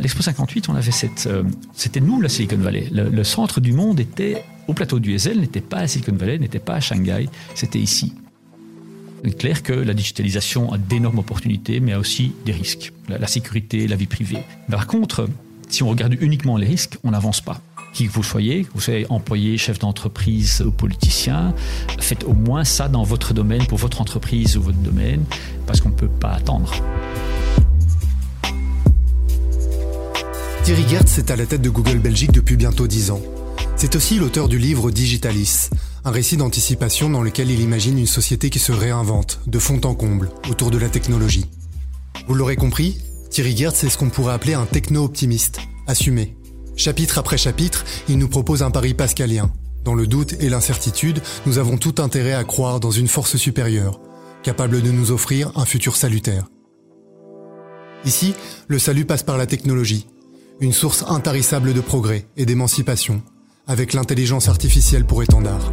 L'Expo 58, on avait cette, euh, c'était nous la Silicon Valley. Le, centre du monde était au plateau du Hazel, n'était pas à Silicon Valley, n'était pas à Shanghai, c'était ici. Il est clair que la digitalisation a d'énormes opportunités, mais a aussi des risques. La, sécurité, la vie privée. Par contre, si on regarde uniquement les risques, on n'avance pas qui que vous soyez, que vous soyez employé, chef d'entreprise ou politicien, faites au moins ça dans votre domaine, pour votre entreprise ou votre domaine, parce qu'on ne peut pas attendre. Thierry Gertz est à la tête de Google Belgique depuis bientôt 10 ans. C'est aussi l'auteur du livre Digitalis, un récit d'anticipation dans lequel il imagine une société qui se réinvente, de fond en comble, autour de la technologie. Vous l'aurez compris, Thierry Gertz est ce qu'on pourrait appeler un techno-optimiste, assumé. Chapitre après chapitre, il nous propose un pari pascalien. Dans le doute et l'incertitude, nous avons tout intérêt à croire dans une force supérieure, capable de nous offrir un futur salutaire. Ici, le salut passe par la technologie, une source intarissable de progrès et d'émancipation, avec l'intelligence artificielle pour étendard.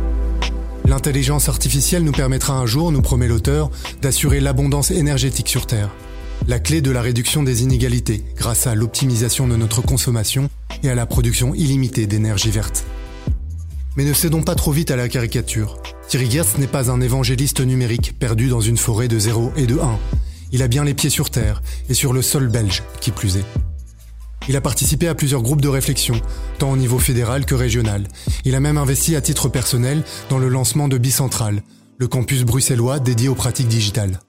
L'intelligence artificielle nous permettra un jour, nous promet l'auteur, d'assurer l'abondance énergétique sur Terre, la clé de la réduction des inégalités grâce à l'optimisation de notre consommation et à la production illimitée d'énergie verte. Mais ne cédons pas trop vite à la caricature. Thierry Gertz n'est pas un évangéliste numérique perdu dans une forêt de 0 et de 1. Il a bien les pieds sur terre et sur le sol belge, qui plus est. Il a participé à plusieurs groupes de réflexion, tant au niveau fédéral que régional. Il a même investi à titre personnel dans le lancement de Bicentral, le campus bruxellois dédié aux pratiques digitales.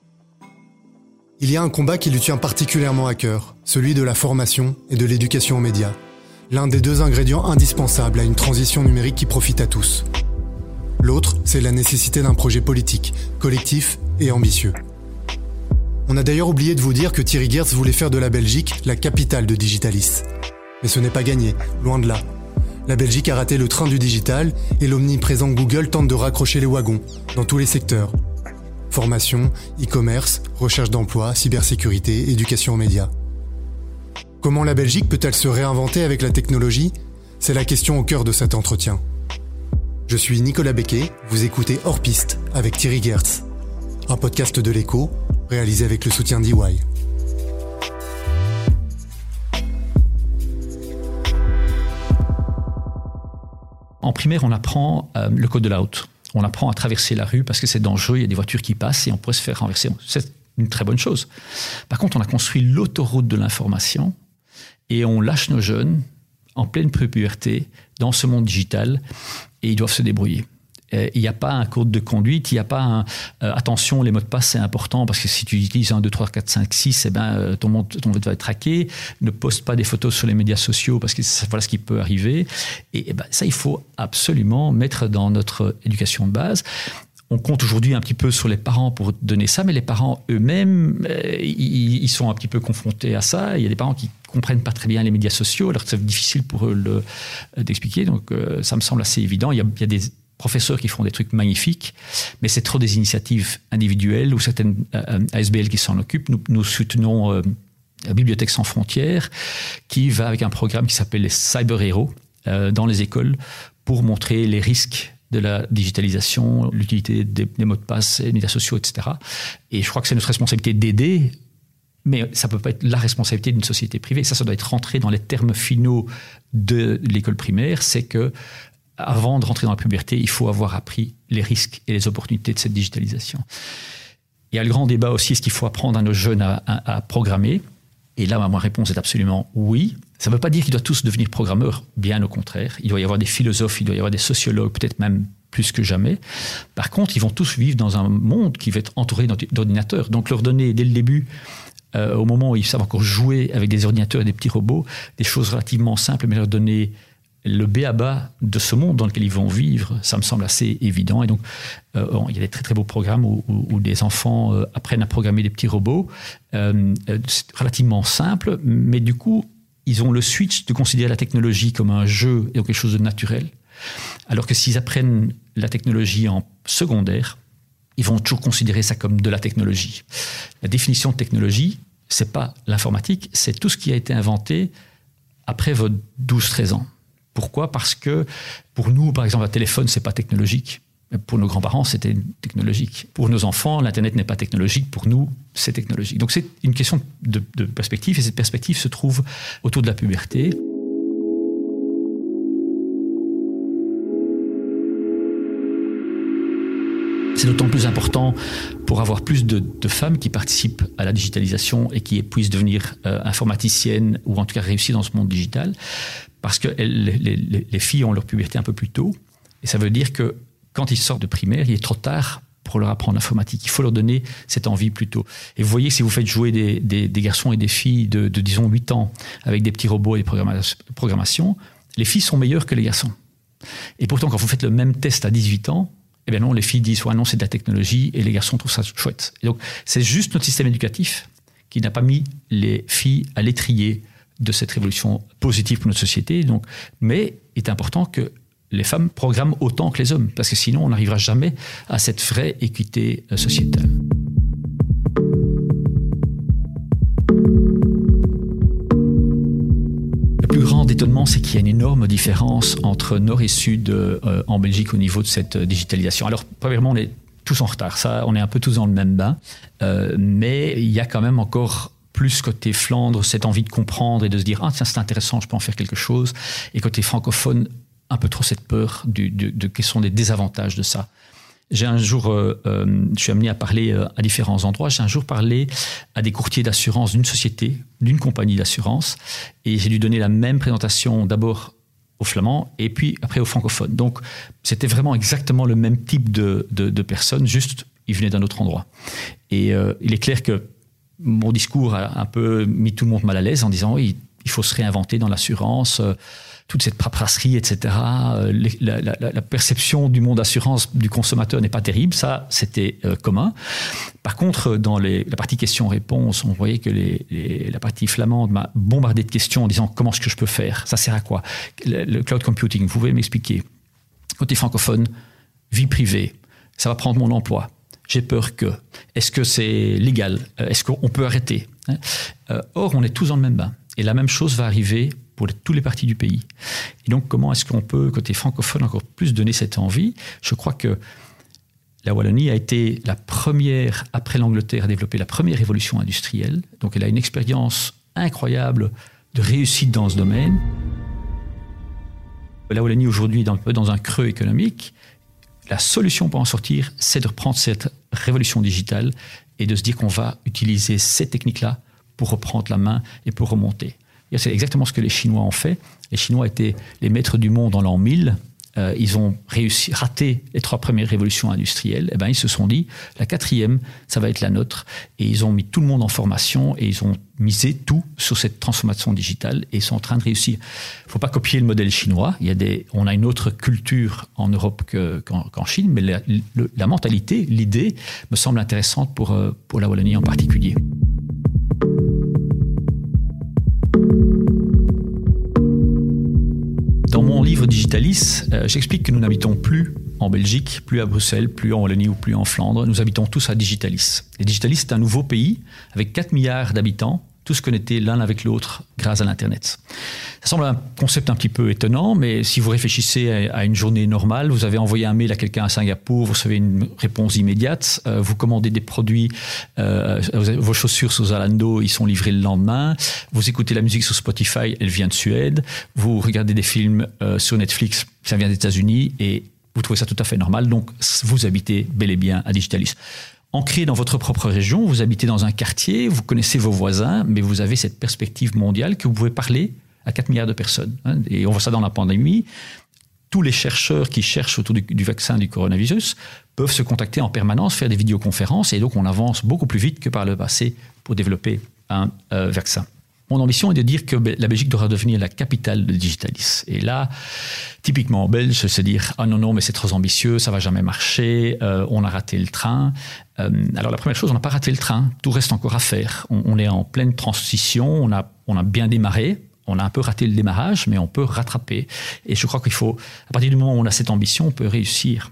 Il y a un combat qui lui tient particulièrement à cœur, celui de la formation et de l'éducation aux médias, l'un des deux ingrédients indispensables à une transition numérique qui profite à tous. L'autre, c'est la nécessité d'un projet politique, collectif et ambitieux. On a d'ailleurs oublié de vous dire que Thierry Gertz voulait faire de la Belgique la capitale de Digitalis. Mais ce n'est pas gagné, loin de là. La Belgique a raté le train du digital et l'omniprésent Google tente de raccrocher les wagons dans tous les secteurs. Formation, e-commerce, recherche d'emploi, cybersécurité, éducation aux médias. Comment la Belgique peut-elle se réinventer avec la technologie? C'est la question au cœur de cet entretien. Je suis Nicolas Becquet, vous écoutez Hors Piste avec Thierry Gertz, un podcast de l'écho réalisé avec le soutien d'EY. En primaire, on apprend euh, le code de la route. On apprend à traverser la rue parce que c'est dangereux, il y a des voitures qui passent et on pourrait se faire renverser. C'est une très bonne chose. Par contre, on a construit l'autoroute de l'information et on lâche nos jeunes en pleine puberté dans ce monde digital et ils doivent se débrouiller. Euh, il n'y a pas un code de conduite, il n'y a pas un euh, attention, les mots de passe c'est important parce que si tu utilises 1, 2, 3, 4, 5, 6, eh ben, euh, ton, monde, ton va être traqué. Ne poste pas des photos sur les médias sociaux parce que voilà ce qui peut arriver. Et, eh ben, ça, il faut absolument mettre dans notre éducation de base. On compte aujourd'hui un petit peu sur les parents pour donner ça, mais les parents eux-mêmes, ils, sont un petit peu confrontés à ça. Il y a des parents qui comprennent pas très bien les médias sociaux, alors que c'est difficile pour eux d'expliquer. Donc, ça me semble assez évident. Il y a, il y a des professeurs qui font des trucs magnifiques, mais c'est trop des initiatives individuelles ou certaines euh, ASBL qui s'en occupent. Nous, soutenons euh, la Bibliothèque sans frontières qui va avec un programme qui s'appelle les Cyber Héros euh, dans les écoles pour montrer les risques de la digitalisation, l'utilité des, mots de passe, des médias sociaux, etc. Et je crois que c'est notre responsabilité d'aider mais ça ne peut pas être la responsabilité d'une société privée. Ça, ça doit être rentré dans les termes finaux de l'école primaire. C'est que avant de rentrer dans la puberté, il faut avoir appris les risques et les opportunités de cette digitalisation. Il y a le grand débat aussi, est-ce qu'il faut apprendre à nos jeunes à, programmer? Et là, ma réponse est absolument oui. Ça ne veut pas dire qu'ils doivent tous devenir programmeurs, bien au contraire. Il doit y avoir des philosophes, il doit y avoir des sociologues, peut-être même plus que jamais. Par contre, ils vont tous vivre dans un monde qui va être entouré d'ordinateurs. Donc leur donner dès le début euh, au moment où ils savent encore jouer avec des ordinateurs et des petits robots, des choses relativement simples, mais leur donner le B à bas de ce monde dans lequel ils vont vivre, ça me semble assez évident. Et donc, euh, il y a des très très beaux programmes où, des enfants euh, apprennent à programmer des petits robots. Euh, c'est relativement simple, mais du coup, ils ont le switch de considérer la technologie comme un jeu et quelque chose de naturel. Alors que s'ils apprennent la technologie en secondaire, ils vont toujours considérer ça comme de la technologie. La définition de technologie, c'est pas l'informatique, c'est tout ce qui a été inventé après vos 12-13 ans. Pourquoi? Parce que pour nous, par exemple, un téléphone, c'est pas technologique. Pour nos grands-parents, c'était technologique. Pour nos enfants, l'Internet n'est pas technologique. Pour nous, c'est technologique. Donc c'est une question de, perspective, et cette perspective se trouve autour de la puberté. C'est d'autant plus important pour avoir plus de, femmes qui participent à la digitalisation et qui puissent devenir euh, informaticiennes ou en tout cas réussir dans ce monde digital, parce que les, filles ont leur puberté un peu plus tôt. Et ça veut dire que quand ils sortent de primaire, il est trop tard pour leur apprendre l'informatique. Il faut leur donner cette envie plus tôt. Et vous voyez, si vous faites jouer des, garçons et des filles de, disons, 8 ans avec des petits robots et des programmations, les filles sont meilleures que les garçons. Et pourtant, quand vous faites le même test à 18 ans, eh bien non, les filles disent, ouais, non, c'est de la technologie, et les garçons trouvent ça chouette. Et donc, c'est juste notre système éducatif qui n'a pas mis les filles à l'étrier de cette révolution positive pour notre société. Donc, mais il est important que les femmes programment autant que les hommes, parce que sinon, on n'arrivera jamais à cette vraie équité euh, sociétale. étonnement, c'est qu'il y a une énorme différence entre nord et sud euh, en Belgique au niveau de cette euh, digitalisation. Alors, premièrement, on est tous en retard, ça, on est un peu tous dans le même bain, mais il y a quand même encore plus côté Flandre, cette envie de comprendre et de se dire, ah tiens, c'est intéressant, je peux en faire quelque chose, et côté francophone, un peu trop cette peur de, de quels sont les désavantages de ça. J'ai un jour, euh, euh, je suis amené à parler euh, à différents endroits. J'ai un jour parlé à des courtiers d'assurance d'une société, d'une compagnie d'assurance, et j'ai dû donner la même présentation d'abord aux flamands et puis après aux francophones. Donc c'était vraiment exactement le même type de, de, personnes, juste ils venaient d'un autre endroit. Et il est clair que mon discours a un peu mis tout le monde mal à l'aise en disant oui, il faut se réinventer dans l'assurance toute cette paperasserie, etc. Euh, la, perception du monde assurance du consommateur n'est pas terrible, ça c'était euh, commun. Par contre, dans la partie questions-réponses, on voyait que la partie flamande m'a bombardé de questions en disant comment est-ce que je peux faire? Ça sert à quoi? Le, cloud computing, vous pouvez m'expliquer Côté francophone, vie privée, ça va prendre mon emploi. J'ai peur que. Est-ce que c'est légal? Est-ce qu'on peut arrêter? Hein? Euh, Or, on est tous dans le même bain. Et la même chose va arriver pour tous les partis du pays. Et donc, comment est-ce qu'on peut, côté francophone, encore plus donner cette envie? Je crois que la Wallonie a été la première, après l'Angleterre, à développer la première révolution industrielle. Donc, elle a une expérience incroyable de réussite dans ce domaine. La Wallonie, aujourd'hui, est dans un creux économique. La solution pour en sortir, c'est de reprendre cette révolution digitale et de se dire qu'on va utiliser ces techniques-là pour reprendre la main et pour remonter. C'est exactement ce que les Chinois ont fait. Les Chinois étaient les maîtres du monde en l'an 1000. Euh, ils ont réussi, raté les trois premières révolutions industrielles. Et eh ben, ils se sont dit, la quatrième, ça va être la nôtre. Et ils ont mis tout le monde en formation et ils ont misé tout sur cette transformation digitale et ils sont en train de réussir. Il ne faut pas copier le modèle chinois. Il y a des, on a une autre culture en Europe qu'en, Chine, mais la, la mentalité, l'idée me semble intéressante pour, euh, pour la Wallonie en particulier. Digitalis, euh, j'explique que nous n'habitons plus en Belgique, plus à Bruxelles, plus en Wallonie ou plus en Flandre. Nous habitons tous à Digitalis. Et Digitalis, c'est un nouveau pays avec 4 milliards d'habitants tous connectés l'un avec l'autre grâce à l'Internet. Ça semble un concept un petit peu étonnant, mais si vous réfléchissez à une journée normale, vous avez envoyé un mail à quelqu'un à Singapour, vous recevez une réponse immédiate, euh, vous commandez des produits, euh, vos chaussures sur Zalando, ils sont livrés le lendemain, vous écoutez la musique sur Spotify, elle vient de Suède, vous regardez des films euh, sur Netflix, ça vient des États-Unis, et vous trouvez ça tout à fait normal, donc vous habitez bel et bien à Digitalis ancré dans votre propre région, vous habitez dans un quartier, vous connaissez vos voisins, mais vous avez cette perspective mondiale que vous pouvez parler à 4 milliards de personnes. Hein. Et on voit ça dans la pandémie. Tous les chercheurs qui cherchent autour du, vaccin du coronavirus peuvent se contacter en permanence, faire des vidéoconférences, et donc on avance beaucoup plus vite que par le passé pour développer un euh, vaccin. Mon ambition est de dire que la Belgique devra devenir la capitale de Digitalis. Et là, typiquement en belge, se dire ah non non mais c'est trop ambitieux, ça va jamais marcher, euh, on a raté le train. Euh, alors la première chose, on n'a pas raté le train, tout reste encore à faire. On, est en pleine transition, on a on a bien démarré. On a un peu raté le démarrage, mais on peut rattraper. Et je crois qu'il faut, à partir du moment où on a cette ambition, on peut réussir.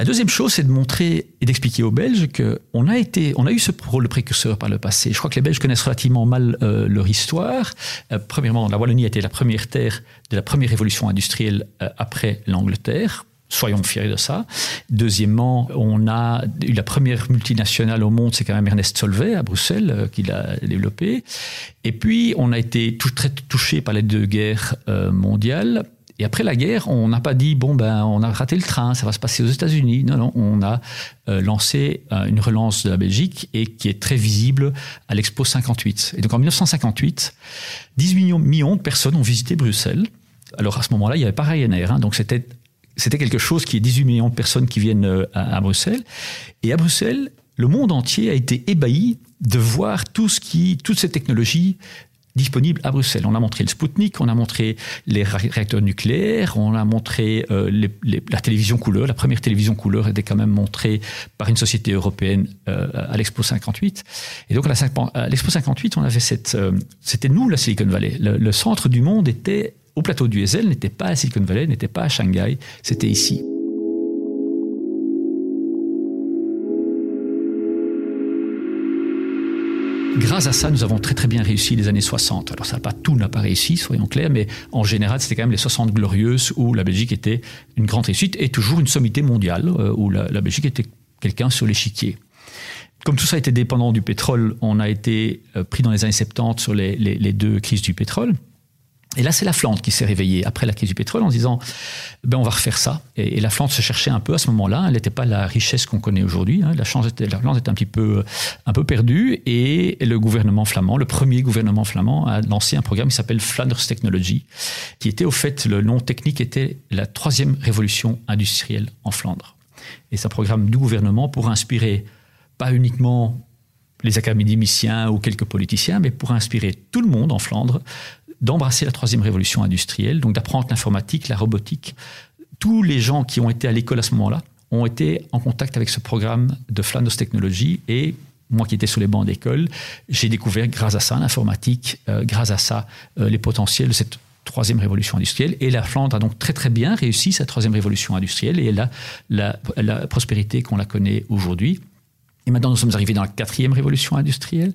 La deuxième chose, c'est de montrer et d'expliquer aux Belges qu'on a été, on a eu ce rôle de précurseur par le passé. Je crois que les Belges connaissent relativement mal euh, leur histoire. Euh, premièrement, la Wallonie a été la première terre de la première révolution industrielle euh, après l'Angleterre. Soyons fiers de ça. Deuxièmement, on a eu la première multinationale au monde, c'est quand même Ernest Solvay à Bruxelles qui l'a développé. Et puis, on a été tout, très touché par les deux guerres mondiales. Et après la guerre, on n'a pas dit bon ben on a raté le train, ça va se passer aux États-Unis. Non non, on a euh, lancé une relance de la Belgique et qui est très visible à l'Expo 58. Et donc en 1958, 18 millions, de personnes ont visité Bruxelles. Alors à ce moment-là, il y avait pas Ryanair, hein, donc c'était c'était quelque chose qui est 18 millions de personnes qui viennent euh, à, Bruxelles. Et à Bruxelles, le monde entier a été ébahi de voir tout ce qui, toutes ces technologies disponibles à Bruxelles. On a montré le Sputnik, on a montré les réacteurs nucléaires, on a montré euh, la télévision couleur. La première télévision couleur était quand même montrée par une société européenne euh, à l'Expo 58. Et donc à l'Expo 58, on avait cette, c'était nous la Silicon Valley. le centre du monde était au plateau du Ezel n'était pas à Silicon Valley, n'était pas à Shanghai, c'était ici. Grâce à ça, nous avons très très bien réussi les années 60. Alors ça pas tout n'a pas réussi, soyons clairs, mais en général, c'était quand même les 60 glorieuses où la Belgique était une grande réussite et toujours une sommité mondiale euh, où la, Belgique était quelqu'un sur l'échiquier. Comme tout ça était dépendant du pétrole, on a été euh, pris dans les années 70 sur les deux crises du pétrole. Et là, c'est la Flandre qui s'est réveillée après la crise du pétrole en disant ben, on va refaire ça. Et, la Flandre se cherchait un peu à ce moment-là. Elle n'était pas la richesse qu'on connaît aujourd'hui. Hein. La, Flandre était un petit peu, un peu perdue. Et le gouvernement flamand, le premier gouvernement flamand, a lancé un programme qui s'appelle Flanders Technology, qui était au fait, le nom technique était la troisième révolution industrielle en Flandre. Et c'est un programme du gouvernement pour inspirer pas uniquement les académiciens ou quelques politiciens, mais pour inspirer tout le monde en Flandre d'embrasser la troisième révolution industrielle, donc d'apprendre l'informatique, la robotique. Tous les gens qui ont été à l'école à ce moment-là ont été en contact avec ce programme de Flanders Technology et moi qui étais sur les bancs d'école, j'ai découvert grâce à ça l'informatique, euh, grâce à ça euh, les potentiels de cette troisième révolution industrielle. Et la Flandre a donc très très bien réussi sa troisième révolution industrielle et elle a la prospérité qu'on la connaît aujourd'hui. Et maintenant nous sommes arrivés dans la quatrième révolution industrielle.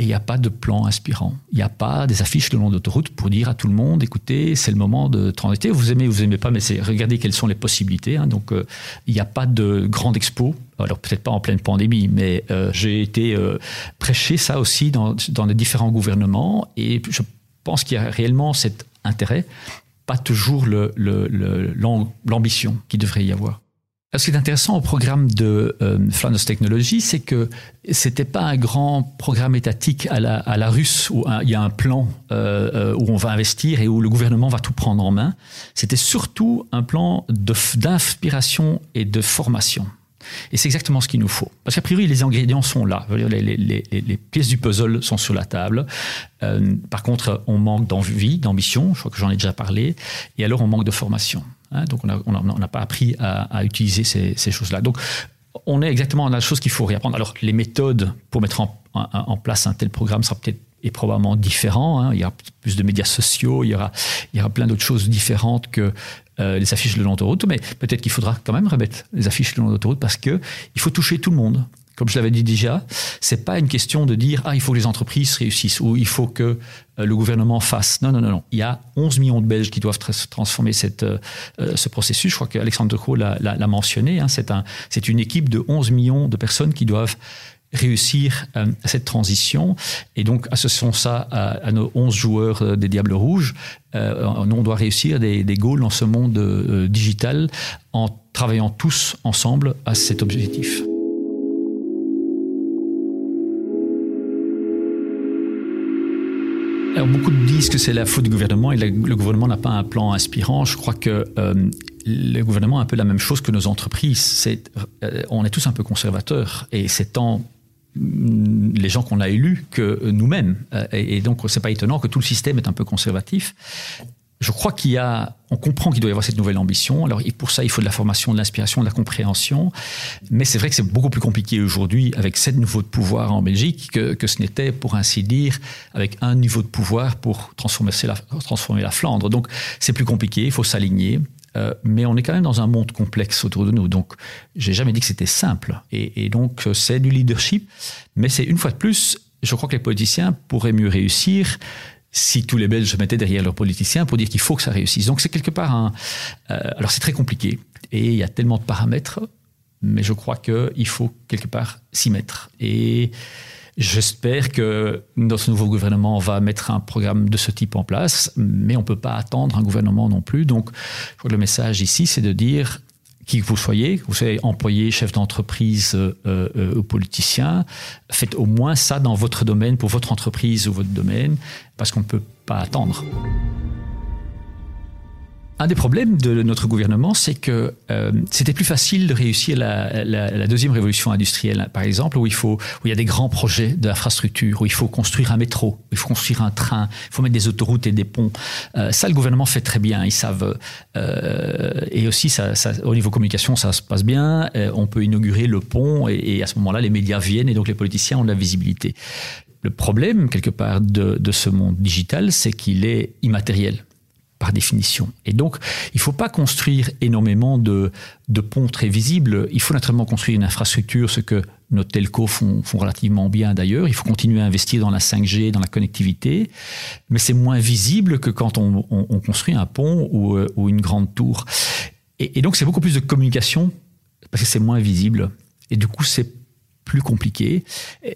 Et il n'y a pas de plan inspirant. Il n'y a pas des affiches le long d'autoroute pour dire à tout le monde, écoutez, c'est le moment de transiter. Vous aimez, vous aimez pas, mais c'est regardez quelles sont les possibilités. Hein. Donc, euh, il n'y a pas de grande expo. Alors peut-être pas en pleine pandémie, mais euh, j'ai été euh, prêcher ça aussi dans, dans les différents gouvernements. Et je pense qu'il y a réellement cet intérêt, pas toujours l'ambition le, qui devrait y avoir. Ce qui est intéressant au programme de euh, Flanders Technology, c'est que c'était pas un grand programme étatique à la, à la russe où il y a un plan euh, euh, où on va investir et où le gouvernement va tout prendre en main. C'était surtout un plan d'inspiration et de formation. Et c'est exactement ce qu'il nous faut. Parce qu'a priori, les ingrédients sont là. Les, pièces du puzzle sont sur la table. Euh, par contre, on manque d'envie, d'ambition. Je crois que j'en ai déjà parlé. Et alors, on manque de formation. Hein, donc on n'a pas appris à, utiliser ces, choses-là. Donc on est exactement dans la chose qu'il faut réapprendre. Alors les méthodes pour mettre en, place un tel programme sera peut-être et probablement différent. Hein. Il y aura plus de médias sociaux, il y aura plein d'autres choses différentes que euh, les affiches de long d'autoroute. Mais peut-être qu'il faudra quand même remettre les affiches de long d'autoroute parce que il faut toucher tout le monde comme je l'avais dit déjà, c'est pas une question de dire ah il faut que les entreprises réussissent ou il faut que euh, le gouvernement fasse. Non non non non. Il y a 11 millions de Belges qui doivent transformer cette, euh, euh, ce processus. Je crois qu'Alexandre Decaux l'a mentionné. Hein. C'est un, c'est une équipe de 11 millions de personnes qui doivent réussir cette transition. Et donc, associons ça à, nos 11 joueurs des Diables Rouges. on doit réussir des, des goals dans ce monde digital en travaillant tous ensemble à cet objectif. beaucoup disent que c'est la faute du gouvernement et le gouvernement n'a pas un plan inspirant. Je crois que euh, le gouvernement a un peu la même chose que nos entreprises. Euh, on est tous un peu conservateurs et c'est mm, les gens qu'on a élus que nous-mêmes. Euh, et, donc, c'est pas étonnant que tout le système est un peu conservatif je crois qu'il y a, on comprend qu'il doit y avoir cette nouvelle ambition. Alors pour ça, il faut de la formation, de l'inspiration, de la compréhension. Mais c'est vrai que c'est beaucoup plus compliqué aujourd'hui avec sept niveaux de pouvoir en Belgique que, ce n'était, pour ainsi dire, avec un niveau de pouvoir pour transformer la Flandre. Donc c'est plus compliqué, il faut s'aligner. Euh, mais on est quand même dans un monde complexe autour de nous. Donc, j'ai jamais dit que c'était simple. Et, donc, c'est du leadership. Mais c'est une fois de plus, je crois que les politiciens pourraient mieux réussir si tous les Belges se mettaient derrière leurs politiciens pour dire qu'il faut que ça réussisse. Donc c'est quelque part un... Euh, alors c'est très compliqué et il y a tellement de paramètres, mais je crois qu'il faut quelque part s'y mettre. Et j'espère que notre nouveau gouvernement va mettre un programme de ce type en place, mais on ne peut pas attendre un gouvernement non plus. Donc je crois que le message ici, c'est de dire qui que vous soyez, que vous soyez employé, chef d'entreprise euh, euh, ou politicien, faites au moins ça dans votre domaine, pour votre entreprise ou votre domaine, parce qu'on ne peut pas attendre. Un des problèmes de notre gouvernement, c'est que euh, c'était plus facile de réussir la, la, la, deuxième révolution industrielle, par exemple, où il faut, où il y a des grands projets d'infrastructure, où il faut construire un métro, où il faut construire un train, il faut mettre des autoroutes et des ponts. Euh, ça, le gouvernement fait très bien. Ils savent. Euh, et aussi, ça, ça, au niveau communication, ça se passe bien. Euh, on peut inaugurer le pont, et, et à ce moment-là, les médias viennent, et donc les politiciens ont de la visibilité. Le problème, quelque part, de, de ce monde digital, c'est qu'il est immatériel par définition. Et donc, il ne faut pas construire énormément de, ponts très visibles. Il faut naturellement construire une infrastructure, ce que nos telcos font, font relativement bien d'ailleurs. Il faut continuer à investir dans la 5G, dans la connectivité, mais c'est moins visible que quand on, on, on construit un pont ou, euh, ou, une grande tour. Et, et donc, c'est beaucoup plus de communication parce que c'est moins visible. Et du coup, c'est plus compliqué.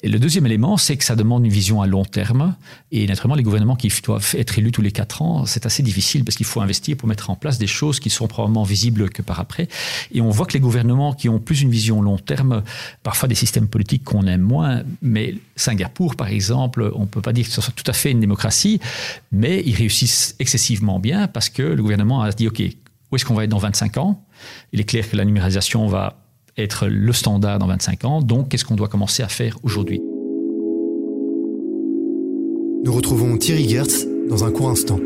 Le deuxième élément, c'est que ça demande une vision à long terme. Et naturellement, les gouvernements qui doivent être élus tous les quatre ans, c'est assez difficile parce qu'il faut investir pour mettre en place des choses qui sont probablement visibles que par après. Et on voit que les gouvernements qui ont plus une vision long terme, parfois des systèmes politiques qu'on aime moins, mais Singapour, par exemple, on ne peut pas dire que ce soit tout à fait une démocratie, mais ils réussissent excessivement bien parce que le gouvernement a dit, OK, où est-ce qu'on va être dans 25 ans? Il est clair que la numérisation va être le standard dans 25 ans. Donc, qu'est-ce qu'on doit commencer à faire aujourd'hui? Nous retrouvons Thierry Gertz dans un court instant.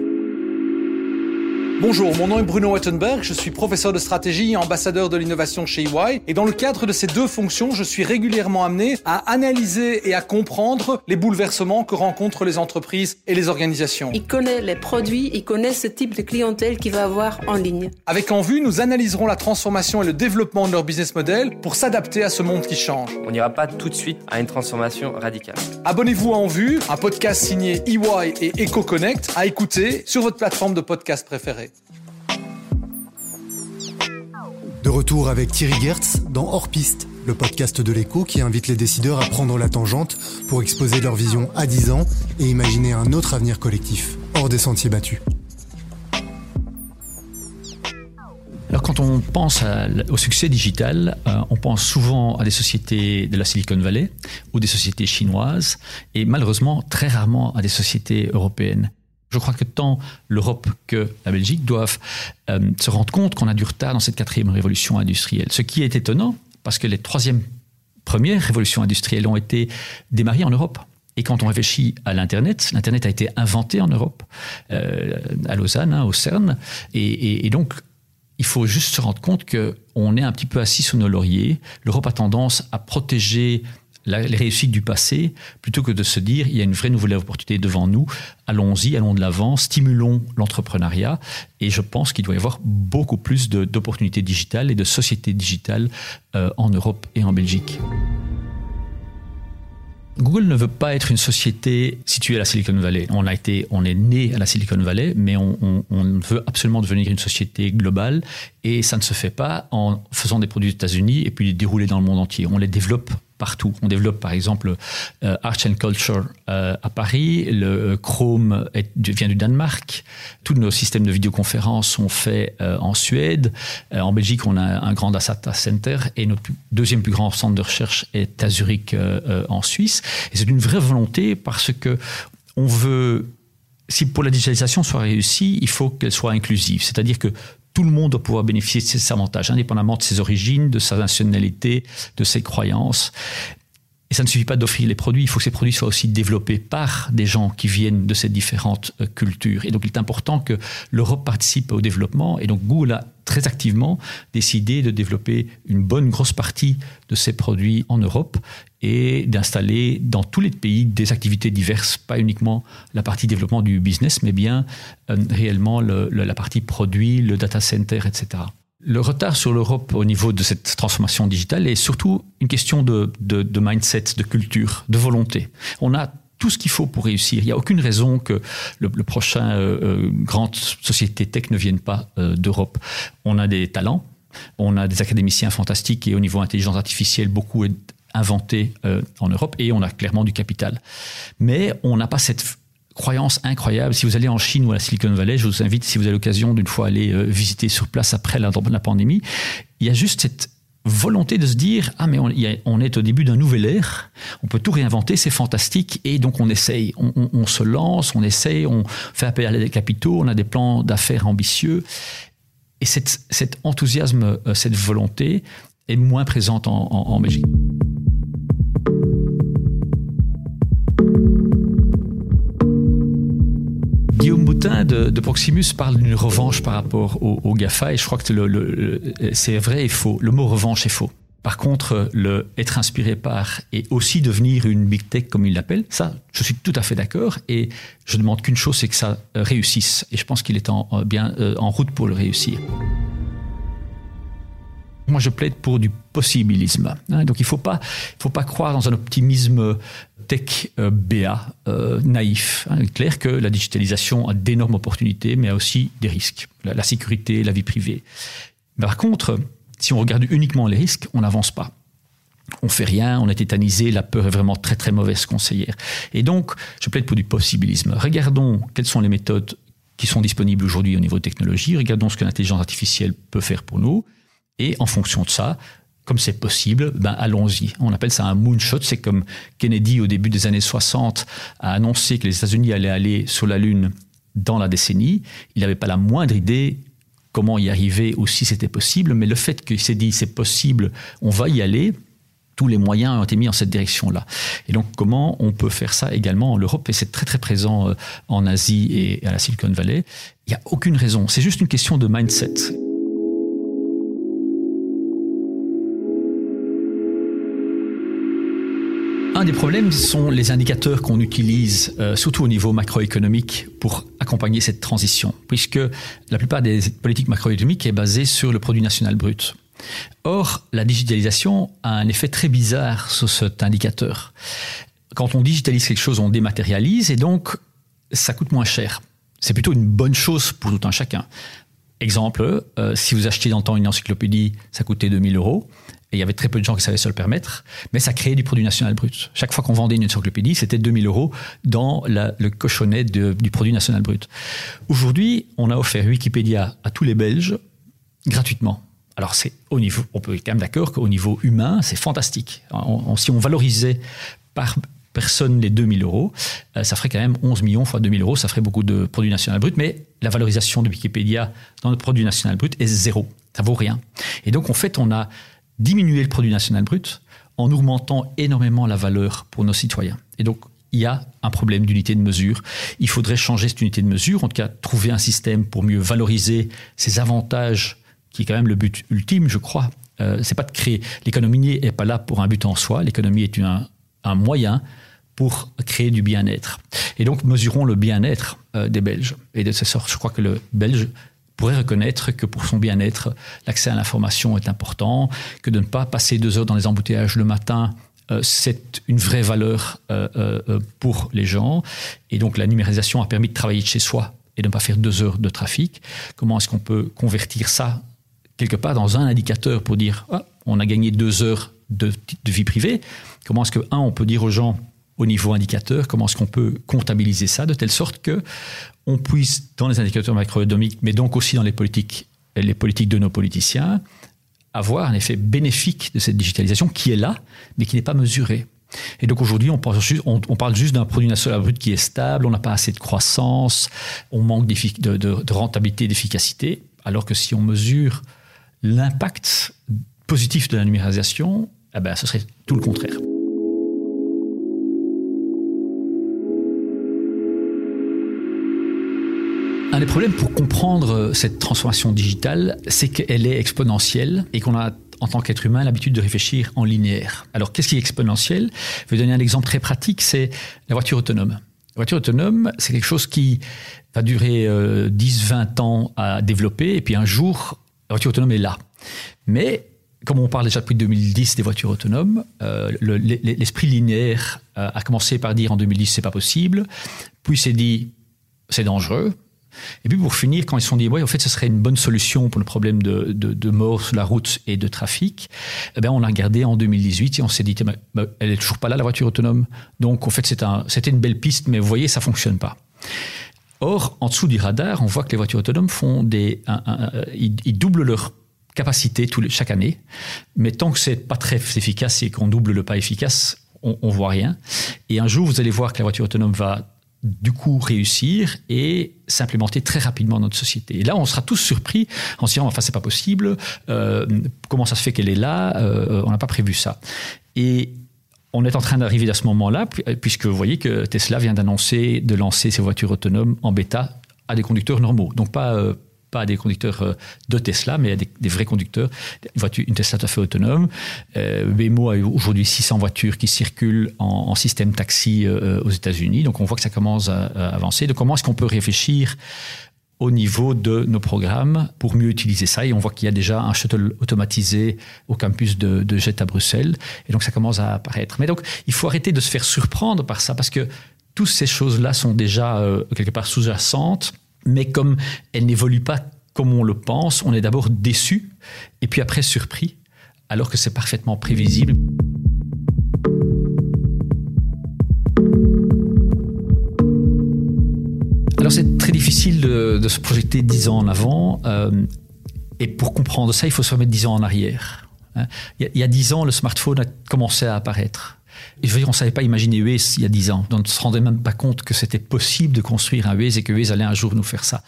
Bonjour, mon nom est Bruno Wettenberg, je suis professeur de stratégie et ambassadeur de l'innovation chez EY. Et dans le cadre de ces deux fonctions, je suis régulièrement amené à analyser et à comprendre les bouleversements que rencontrent les entreprises et les organisations. Il connaît les produits, il connaît ce type de clientèle qu'il va avoir en ligne. Avec En Vue, nous analyserons la transformation et le développement de leur business model pour s'adapter à ce monde qui change. On n'ira pas tout de suite à une transformation radicale. Abonnez-vous à En Vue, un podcast signé EY et EcoConnect à écouter sur votre plateforme de podcast préférée. De retour avec Thierry Gertz dans Hors Piste, le podcast de l'écho qui invite les décideurs à prendre la tangente pour exposer leur vision à 10 ans et imaginer un autre avenir collectif, hors des sentiers battus. Alors quand on pense à, au succès digital, euh, on pense souvent à des sociétés de la Silicon Valley ou des sociétés chinoises et malheureusement très rarement à des sociétés européennes. Je crois que tant l'Europe que la Belgique doivent euh, se rendre compte qu'on a du retard dans cette quatrième révolution industrielle. Ce qui est étonnant, parce que les troisièmes premières révolutions industrielles ont été démarrées en Europe. Et quand on réfléchit à l'Internet, l'Internet a été inventé en Europe, euh, à Lausanne, hein, au CERN. Et, et, et, donc, il faut juste se rendre compte qu'on est un petit peu assis sous nos lauriers. L'Europe a tendance à protéger la, les réussites du passé, plutôt que de se dire il y a une vraie nouvelle opportunité devant nous, allons-y, allons de l'avant, stimulons l'entrepreneuriat. Et je pense qu'il doit y avoir beaucoup plus d'opportunités digitales et de sociétés digitales euh, en Europe et en Belgique. Google ne veut pas être une société située à la Silicon Valley. On a été, on est né à la Silicon Valley, mais on, on, on, veut absolument devenir une société globale et ça ne se fait pas en faisant des produits aux États-Unis et puis les dérouler dans le monde entier. On les développe partout. On développe par exemple euh, Arts and Culture euh, à Paris, le Chrome est, vient du Danemark, tous nos systèmes de vidéoconférence sont faits euh, en Suède, euh, en Belgique on a un grand data center et notre deuxième plus grand centre de recherche est à Zurich euh, euh, en Suisse. Et c'est une vraie volonté parce que on veut si pour la digitalisation soit réussie, il faut qu'elle soit inclusive, c'est-à-dire que tout le monde doit pouvoir bénéficier de ces avantages, indépendamment de ses origines, de sa nationalité, de ses croyances. Et ça ne suffit pas d'offrir les produits, il faut que ces produits soient aussi développés par des gens qui viennent de ces différentes euh, cultures. Et donc il est important que l'Europe participe au développement. Et donc Google a très activement décidé de développer une bonne grosse partie de ses produits en Europe et d'installer dans tous les pays des activités diverses, pas uniquement la partie développement du business, mais bien euh, réellement le, le, la partie produit, le data center, etc. Le retard sur l'Europe au niveau de cette transformation digitale est surtout une question de, mindset, de culture, de volonté. On a tout ce qu'il faut pour réussir. Il n'y a aucune raison que le, prochain euh, euh, grande société tech ne vienne pas euh, d'Europe. On a des talents, on a des académiciens fantastiques et au niveau intelligence artificielle, beaucoup inventé en Europe et on a clairement du capital. Mais on n'a pas cette croyance incroyable. Si vous allez en Chine ou à la Silicon Valley, je vous invite, si vous avez l'occasion d'une fois aller visiter sur place après la, pandémie, il y a juste cette volonté de se dire ah mais on, est au début d'un nouvel ère, on peut tout réinventer, c'est fantastique et donc on essaye, on, se lance, on essaye, on fait appel à des capitaux, on a des plans d'affaires ambitieux et cet enthousiasme, euh, cette volonté est moins présente en, en Belgique. Boutin de, Proximus parle d'une revanche par rapport au, GAFA et je crois que c'est vrai et faux. Le mot revanche est faux. Par contre, le être inspiré par et aussi devenir une big tech comme il l'appelle, ça, je suis tout à fait d'accord et je demande qu'une chose, c'est que ça réussisse. Et je pense qu'il est en, bien euh, en route pour le réussir. Moi, je plaide pour du possibilisme. Hein. donc, il ne faut pas, faut pas croire dans un optimisme tech euh, BA, euh, naïf. Hein. Il est clair que la digitalisation a d'énormes opportunités, mais a aussi des risques. La, sécurité, la vie privée. par contre, si on regarde uniquement les risques, on n'avance pas. On fait rien, on est tétanisé, la peur est vraiment très très mauvaise conseillère. Et donc, je plaide pour du possibilisme. Regardons quelles sont les méthodes qui sont disponibles aujourd'hui au niveau de technologie, regardons ce que l'intelligence artificielle peut faire pour nous, et en fonction de ça, comme c'est possible, ben allons-y. On appelle ça un moonshot. C'est comme Kennedy, au début des années 60, a annoncé que les États-Unis allaient aller sur la Lune dans la décennie. Il n'avait pas la moindre idée comment y arriver ou si c'était possible, mais le fait qu'il s'est dit c'est possible, on va y aller, tous les moyens ont été mis en cette direction-là. Et donc, comment on peut faire ça également en Europe? Et c'est très, très présent euh, en Asie et à la Silicon Valley. Il n'y a aucune raison. C'est juste une question de mindset. Un des problèmes sont les indicateurs qu'on utilise, euh, surtout au niveau macroéconomique, pour accompagner cette transition, puisque la plupart des politiques macroéconomiques est basée sur le produit national brut. Or, la digitalisation a un effet très bizarre sur cet indicateur. Quand on digitalise quelque chose, on dématérialise et donc ça coûte moins cher. C'est plutôt une bonne chose pour tout un chacun. Exemple, euh, si vous achetez dans le temps une encyclopédie, ça coûtait 2000 euros. Et il y avait très peu de gens qui savaient se le permettre, mais ça créait du produit national brut. Chaque fois qu'on vendait une encyclopédie, c'était 2000 euros dans le cochonnet du produit national brut. Aujourd'hui, on a offert Wikipédia à tous les Belges gratuitement. Alors c'est au niveau, on peut être quand même d'accord qu'au niveau humain, c'est fantastique. si on valorisait par personne les 2000 euros, euh, ça ferait quand même 11 millions fois 2000 euros, ça ferait beaucoup de produit national brut, mais la valorisation de Wikipédia dans le produit national brut est zéro. Ça vaut rien. Et donc en fait, on a diminuer le produit national brut en augmentant énormément la valeur pour nos citoyens. Et donc, il y a un problème d'unité de mesure. Il faudrait changer cette unité de mesure, en tout cas trouver un système pour mieux valoriser ces avantages, qui est quand même le but ultime, je crois. Euh, c'est pas de créer. L'économie n'est pas là pour un but en soi. L'économie est un, moyen pour créer du bien-être. Et donc, mesurons le bien-être euh, des Belges. Et de cette sorte, je crois que le Belge pourrait reconnaître que pour son bien-être, l'accès à l'information est important, que de ne pas passer deux heures dans les embouteillages le matin, euh, c'est une vraie valeur euh, euh, pour les gens. Et donc la numérisation a permis de travailler de chez soi et de ne pas faire deux heures de trafic. Comment est-ce qu'on peut convertir ça quelque part dans un indicateur pour dire ah, on a gagné deux heures de, de vie privée? Comment est-ce que, un, on peut dire aux gens au niveau indicateur, comment est-ce qu'on peut comptabiliser ça de telle sorte que on puisse, dans les indicateurs macroéconomiques, mais donc aussi dans les politiques, les politiques de nos politiciens, avoir un effet bénéfique de cette digitalisation qui est là, mais qui n'est pas mesurée. Et donc aujourd'hui, on, parle juste d'un produit national brut qui est stable, on n'a pas assez de croissance, on manque de, de rentabilité, d'efficacité, alors que si on mesure l'impact positif de la numérisation, eh ben, ce serait tout le contraire. Un des problèmes pour comprendre euh, cette transformation digitale, c'est qu'elle est exponentielle et qu'on a en tant qu'être humain l'habitude de réfléchir en linéaire. Alors qu'est-ce qui est exponentiel? Je vais donner un exemple très pratique, c'est la voiture autonome. La voiture autonome, c'est quelque chose qui va durer 10-20 euh, ans à développer et puis un jour, la voiture autonome est là. Mais comme on parle déjà depuis 2010 des voitures autonomes, euh, l'esprit linéaire euh, a commencé par dire en 2010 c'est pas possible, puis s'est dit c'est dangereux. Et puis pour finir, quand ils se sont dit, ouais, en fait, ce serait une bonne solution pour le problème de, de, mort sur la route et de trafic, eh bien, on a regardé en 2018 et on s'est dit, elle est toujours pas là, la voiture autonome. Donc, en fait, c'était une belle piste, mais vous voyez, ça fonctionne pas. Or, en dessous du radar, on voit que les voitures autonomes font des, ils, doublent leur capacité chaque année, mais tant que c'est pas très efficace et qu'on double le pas efficace, on, on voit rien. Et un jour, vous allez voir que la voiture autonome va du coup réussir et s'implémenter très rapidement dans notre société. Et là, on sera tous surpris en se disant, enfin, c'est pas possible, euh, comment ça se fait qu'elle est là, euh, on n'a pas prévu ça. Et on est en train d'arriver à ce moment-là, puisque vous voyez que Tesla vient d'annoncer de lancer ses voitures autonomes en bêta à des conducteurs normaux. Donc pas, euh, pas des conducteurs euh, de Tesla, mais des, vrais conducteurs. Une, voiture, une Tesla tout à fait autonome. Euh, Waymo a aujourd'hui 600 voitures qui circulent en, système taxi euh, aux États-Unis. Donc on voit que ça commence à, avancer. Donc comment est-ce qu'on peut réfléchir au niveau de nos programmes pour mieux utiliser ça? Et on voit qu'il y a déjà un shuttle automatisé au campus de, Jet à Bruxelles. Et donc ça commence à apparaître. Mais donc il faut arrêter de se faire surprendre par ça parce que toutes ces choses-là sont déjà euh, quelque part sous-jacentes mais comme elle n'évolue pas comme on le pense, on est d'abord déçu et puis après surpris, alors que c'est parfaitement prévisible. Alors c'est très difficile de, se projeter dix ans en avant, euh, et pour comprendre ça, il faut se remettre dix ans en arrière. Hein. Il y a dix ans, le smartphone a commencé à apparaître. Je veux dire, on ne savait pas imaginer Waze il y a 10 ans. On ne se rendait même pas compte que c'était possible de construire un Waze et que Waze allait un jour nous faire ça.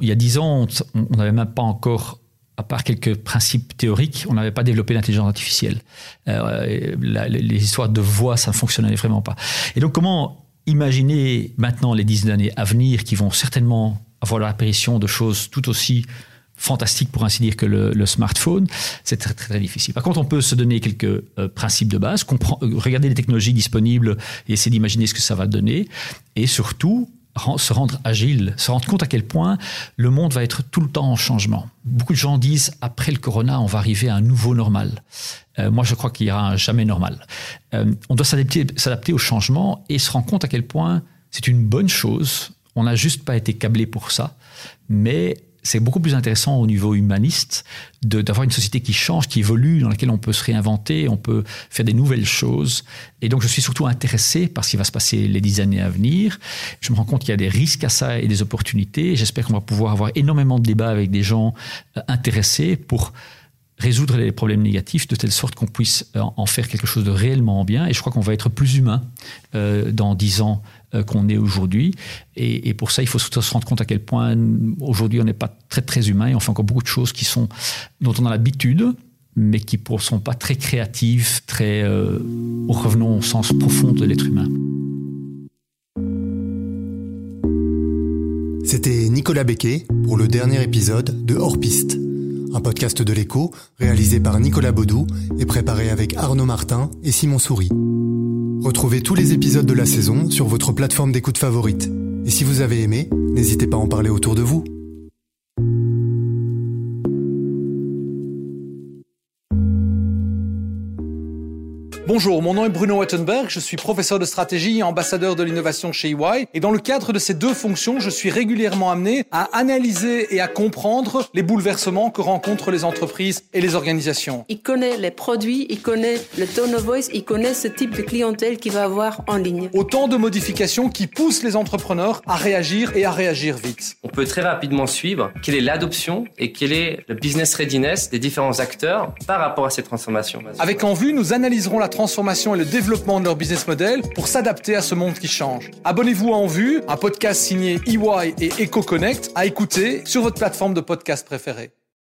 Il y a 10 ans, on n'avait même pas encore à part quelques principes théoriques, on n'avait pas développé l'intelligence artificielle. Euh, les histoires de voix, ça ne fonctionnait vraiment pas. Et donc, comment imaginer maintenant les dix années à venir qui vont certainement avoir l'apparition de choses tout aussi fantastique pour ainsi dire que le, smartphone, c'est très, très, difficile. Par contre, on peut se donner quelques euh, principes de base, euh, regarder les technologies disponibles et essayer d'imaginer ce que ça va donner, et surtout se rendre agile, se rendre compte à quel point le monde va être tout le temps en changement. Beaucoup de gens disent après le corona, on va arriver à un nouveau normal. Euh, moi, je crois qu'il y aura un jamais normal. on doit s'adapter au changement et se rendre compte à quel point c'est une bonne chose. On n'a juste pas été câblé pour ça, mais c'est beaucoup plus intéressant au niveau humaniste d'avoir une société qui change, qui évolue, dans laquelle on peut se réinventer, on peut faire des nouvelles choses. Et donc, je suis surtout intéressé par ce qui va se passer les dix années à venir. Je me rends compte qu'il y a des risques à ça et des opportunités. J'espère qu'on va pouvoir avoir énormément de débats avec des gens euh, intéressés pour résoudre les problèmes négatifs de telle sorte qu'on puisse euh, en faire quelque chose de réellement bien. Et je crois qu'on va être plus humain euh, dans dix ans qu'on est aujourd'hui. Et, pour ça, il faut se rendre compte à quel point aujourd'hui on n'est pas très très humain et on fait encore beaucoup de choses qui sont dont on a l'habitude, mais qui ne sont pas très créatives, très revenons au sens profond de l'être humain. C'était Nicolas Becquet pour le dernier épisode de Hors Piste un podcast de l'écho réalisé par Nicolas Baudou et préparé avec Arnaud Martin et Simon Souris. Retrouvez tous les épisodes de la saison sur votre plateforme d'écoute favorite. Et si vous avez aimé, n'hésitez pas à en parler autour de vous. Bonjour, mon nom est Bruno Wettenberg, je suis professeur de stratégie et ambassadeur de l'innovation chez EY. Et dans le cadre de ces deux fonctions, je suis régulièrement amené à analyser et à comprendre les bouleversements que rencontrent les entreprises et les organisations. Il connaît les produits, il connaît le tone of voice, il connaît ce type de clientèle qu'il va avoir en ligne. Autant de modifications qui poussent les entrepreneurs à réagir et à réagir vite. On peut très rapidement suivre quelle est l'adoption et quel est le business readiness des différents acteurs par rapport à ces transformations. Avec en vue, nous analyserons la transformation transformation et le développement de leur business model pour s'adapter à ce monde qui change. Abonnez-vous à En Vue, un podcast signé EY et EcoConnect à écouter sur votre plateforme de podcast préférée.